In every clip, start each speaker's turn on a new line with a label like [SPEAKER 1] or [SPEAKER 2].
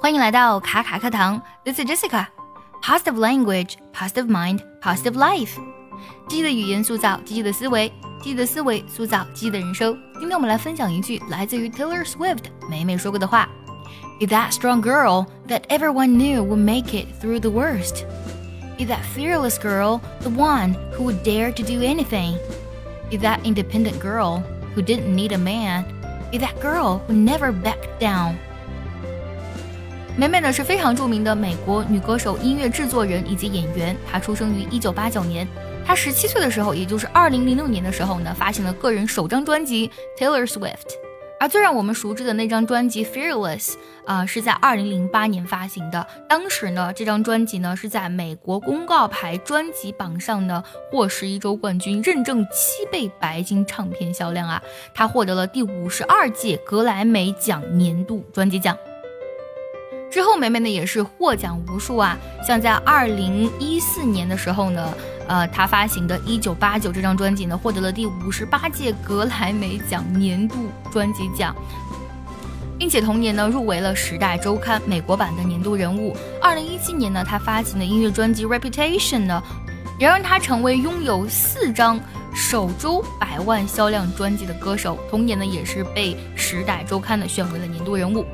[SPEAKER 1] 欢迎来到卡卡课堂，This is Jessica。Positive language, positive mind, positive life。积极的语言塑造积极的思维，积极的思维塑造积极的人生。今天我们来分享一句来自于 Taylor Swift 美美说过的话：Be that strong girl that everyone knew would make it through the worst. Be that fearless girl, the one who would dare to do anything. Be that independent girl who didn't need a man. Be that girl who never backed down. 美美呢是非常著名的美国女歌手、音乐制作人以及演员。她出生于一九八九年。她十七岁的时候，也就是二零零六年的时候呢，发行了个人首张专辑《Taylor Swift》。而最让我们熟知的那张专辑《Fearless》啊，是在二零零八年发行的。当时呢，这张专辑呢是在美国公告牌专辑榜上呢获十一周冠军，认证七倍白金唱片销量啊。她获得了第五十二届格莱美奖年度专辑奖。之后，梅梅呢也是获奖无数啊，像在二零一四年的时候呢，呃，她发行的《一九八九》这张专辑呢，获得了第五十八届格莱美奖年度专辑奖，并且同年呢入围了《时代周刊》美国版的年度人物。二零一七年呢，她发行的音乐专辑《Reputation》呢，也让她成为拥有四张首周百万销量专辑的歌手。同年呢，也是被《时代周刊》呢选为了年度人物。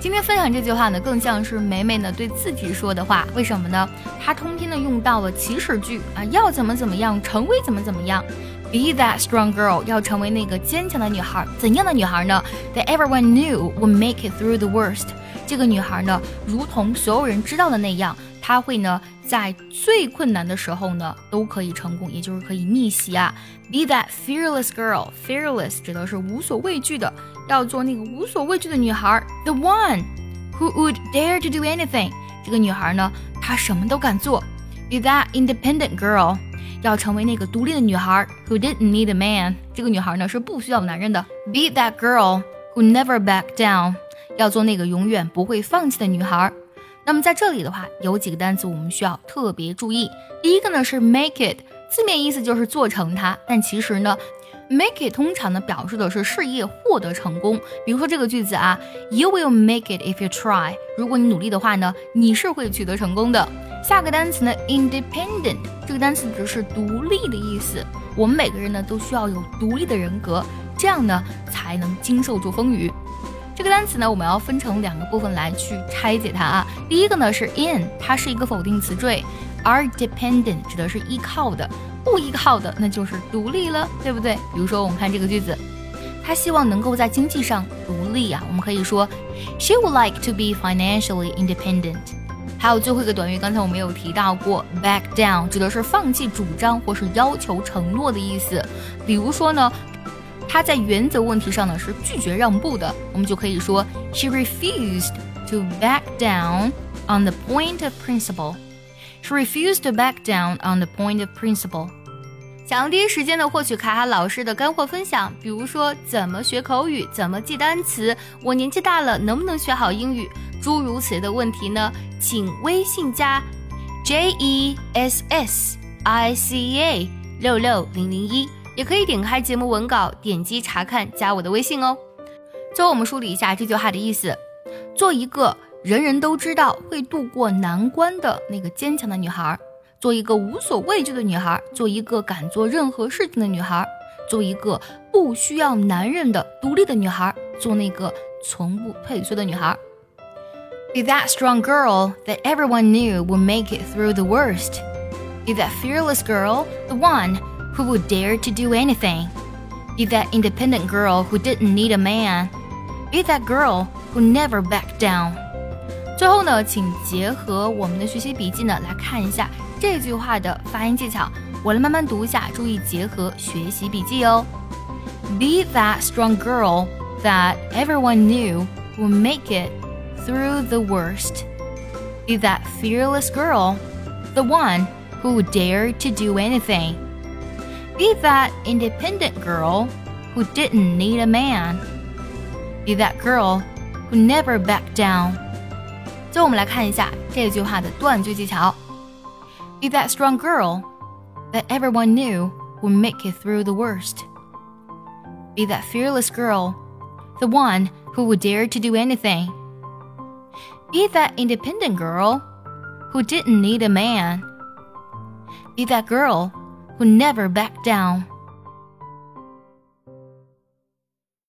[SPEAKER 1] 今天分享这句话呢，更像是美美呢对自己说的话。为什么呢？她通篇呢用到了祈使句啊，要怎么怎么样，成为怎么怎么样。Be that strong girl，要成为那个坚强的女孩。怎样的女孩呢？That everyone knew would make it through the worst。这个女孩呢，如同所有人知道的那样，她会呢在最困难的时候呢都可以成功，也就是可以逆袭啊。Be that fearless girl，fearless 指的是无所畏惧的。要做那个无所畏惧的女孩，the one who would dare to do anything。这个女孩呢，她什么都敢做。Be that independent girl，要成为那个独立的女孩，who didn't need a man。这个女孩呢是不需要男人的。Be that girl who never back down，要做那个永远不会放弃的女孩。 那么在这里的话，有几个单词我们需要特别注意。第一个呢是 make it，字面意思就是做成它，但其实呢。Make it 通常呢表示的是事业获得成功，比如说这个句子啊，You will make it if you try。如果你努力的话呢，你是会取得成功的。下个单词呢，independent 这个单词指的是独立的意思。我们每个人呢都需要有独立的人格，这样呢才能经受住风雨。这个单词呢我们要分成两个部分来去拆解它啊。第一个呢是 in，它是一个否定词缀，而 dependent 指的是依靠的。不依靠的，那就是独立了，对不对？比如说，我们看这个句子，他希望能够在经济上独立啊。我们可以说，She would like to be financially independent。还有最后一个短语，刚才我们有提到过，back down 指的是放弃主张或是要求承诺的意思。比如说呢，他在原则问题上呢是拒绝让步的，我们就可以说，She refused to back down on the point of principle。She refused to back down on the point of principle。想要第一时间的获取卡卡老师的干货分享，比如说怎么学口语、怎么记单词，我年纪大了能不能学好英语，诸如此类的问题呢？请微信加 J E S S I C A 六六零零一，也可以点开节目文稿，点击查看，加我的微信哦。最后我们梳理一下这句话的意思：做一个人人都知道会度过难关的那个坚强的女孩。做一个无所畏惧的女孩，做一个敢做任何事情的女孩，做一个不需要男人的独立的女孩，做那个从不退缩的女孩。Be that strong girl that everyone knew would make it through the worst. Be that fearless girl, the one who would dare to do anything. Be that independent girl who didn't need a man. Be that girl who never backed down. 最后呢，请结合我们的学习笔记呢来看一下。这句话的发音技巧，我来慢慢读一下，注意结合学习笔记哦。Be that strong girl that everyone knew would make it through the worst. Be that fearless girl, the one who would dare to do anything. Be that independent girl who didn't need a man. Be that girl who never backed down. 最后我们来看一下这句话的断句技巧。be that strong girl that everyone knew would make it through the worst. Be that fearless girl, the one who would dare to do anything. Be that independent girl who didn't need a man. Be that girl who never back down.